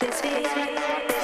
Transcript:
This feels like